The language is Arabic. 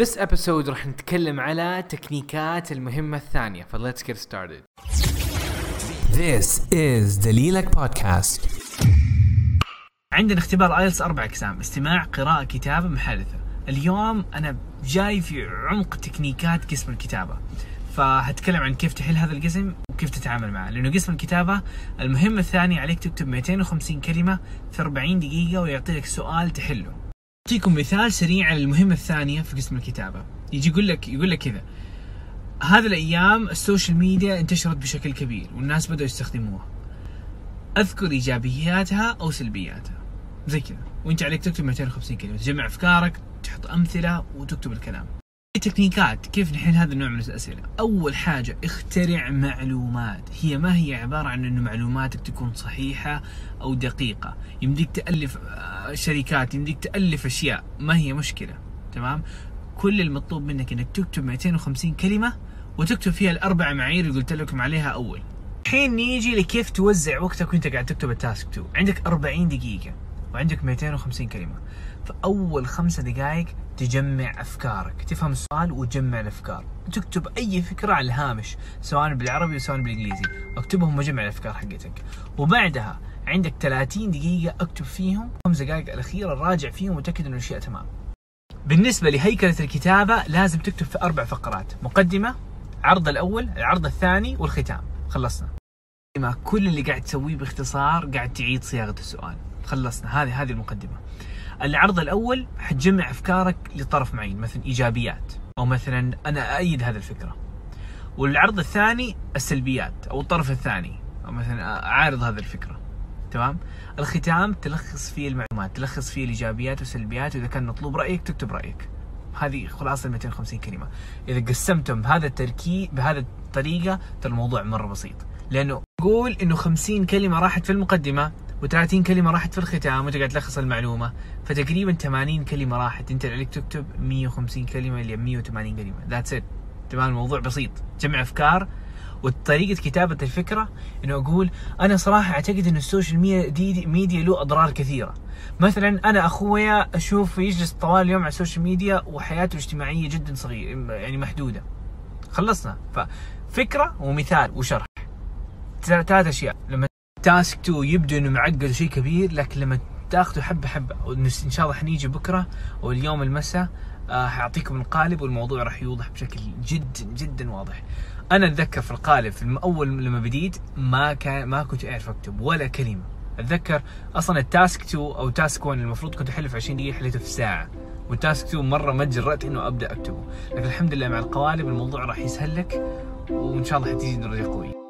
this episode راح نتكلم على تكنيكات المهمة الثانية. ف let's get started. This is دليلك بودكاست عندنا اختبار IELTS أربع أقسام استماع قراءة كتابة محادثة. اليوم أنا جاي في عمق تكنيكات قسم الكتابة. فهتكلم عن كيف تحل هذا القسم وكيف تتعامل معه. لأنه قسم الكتابة المهمة الثانية عليك تكتب 250 كلمة في 40 دقيقة ويعطي لك سؤال تحله. أعطيكم مثال سريع على المهمة الثانية في قسم الكتابة. يجي يقول لك يقول لك كذا. هذه الأيام ال social media انتشرت بشكل كبير والناس بدأوا يستخدموها. أذكر إيجابياتها أو سلبياتها. زي كذا. وأنت عليك تكتب 250 كلمة. تجمع أفكارك تحط أمثلة وتكتب الكلام. تكنيكات كيف نحل هذا النوع من الأسئلة. أول حاجة اخترع معلومات. هي ما هي عبارة عن إنه معلوماتك تكون صحيحة أو دقيقة. يمديك تألف آه، شركات يمديك تألف أشياء. ما هي مشكلة تمام؟ كل المطلوب منك إنك تكتب 250 كلمة وتكتب فيها الأربع معايير اللي قلت لكم عليها أول. الحين نيجي لكيف توزع وقتك وأنت قاعد تكتب التاسك 2 عندك 40 دقيقة وعندك 250 كلمة فأول خمسة دقائق تجمع أفكارك تفهم السؤال وتجمع الأفكار. تكتب أي فكرة على الهامش سواء بالعربي وسواء بالإنجليزي. اكتبهم وجمع الأفكار حقتك. وبعدها عندك 30 دقيقة أكتب فيهم خمس دقائق الأخيرة راجع فيهم وتأكد أن الأشياء تمام. بالنسبة لهيكلة الكتابة لازم تكتب في أربع فقرات مقدمة عرض الأول العرض الثاني والختام. خلصنا. كل اللي قاعد تسويه باختصار قاعد تعيد صياغة السؤال. خلصنا. هذه هذه المقدمة. العرض الأول حتجمع أفكارك لطرف معين مثلا إيجابيات أو مثلا أنا ايد هذه الفكرة. والعرض الثاني السلبيات أو الطرف الثاني أو مثلا أعارض هذه الفكرة. تمام؟ الختام تلخص فيه المعلومات تلخص فيه الإيجابيات والسلبيات وإذا كان مطلوب رأيك تكتب رأيك. هذه خلاصة ال 250 كلمة. إذا قسمتم بهذا التركيب بهذا الطريقة ترى الموضوع مرة بسيط. لأنه قول إنه 50 كلمة راحت في المقدمة. و30 كلمة راحت في الختام وانت قاعد تلخص المعلومة. فتقريبا 80 كلمة راحت. انت عليك تكتب 150 كلمة إلى 180 كلمة. that's it تمام؟ الموضوع بسيط. جمع أفكار وطريقة كتابة الفكرة إنه أقول أنا صراحة أعتقد إن السوشيال ميديا ميديا له أضرار كثيرة. مثلا أنا أخويا أشوف يجلس طوال اليوم على السوشيال ميديا وحياته الاجتماعية جدا صغيرة يعني محدودة. خلصنا. ففكرة ومثال وشرح. ثلاث أشياء. لما task 2 يبدو إنه معقد وشيء كبير لكن لما تاخذه حبة حبة إن شاء الله حنيجي بكرة واليوم المساء آه حأعطيكم القالب والموضوع راح يوضح بشكل جدا جدا واضح. أنا أتذكر في القالب في أول لما بديت ما كان ما كنت أعرف أكتب ولا كلمة. أتذكر أصلا ال task 2 أو task 1 المفروض كنت احله في 20 دقيقة حليته في ساعة. وال task 2 مرة ما تجرأت إنه أبدأ أكتبه، لكن الحمد لله مع القوالب الموضوع راح يسهل لك وإن شاء الله حتيجي درجة قوية.